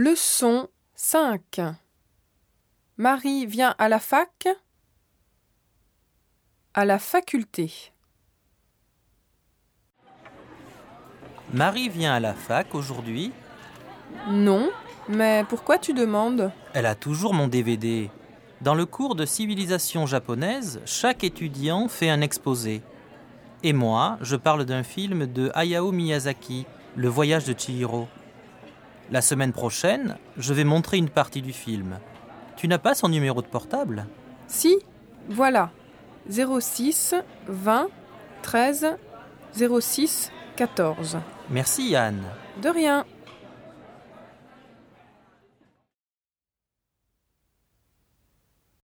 Leçon 5 Marie vient à la fac? À la faculté. Marie vient à la fac aujourd'hui? Non, mais pourquoi tu demandes? Elle a toujours mon DVD. Dans le cours de civilisation japonaise, chaque étudiant fait un exposé. Et moi, je parle d'un film de Hayao Miyazaki, Le voyage de Chihiro. La semaine prochaine, je vais montrer une partie du film. Tu n'as pas son numéro de portable? Si, voilà. 06 20 13 06 14. Merci Yann. De rien.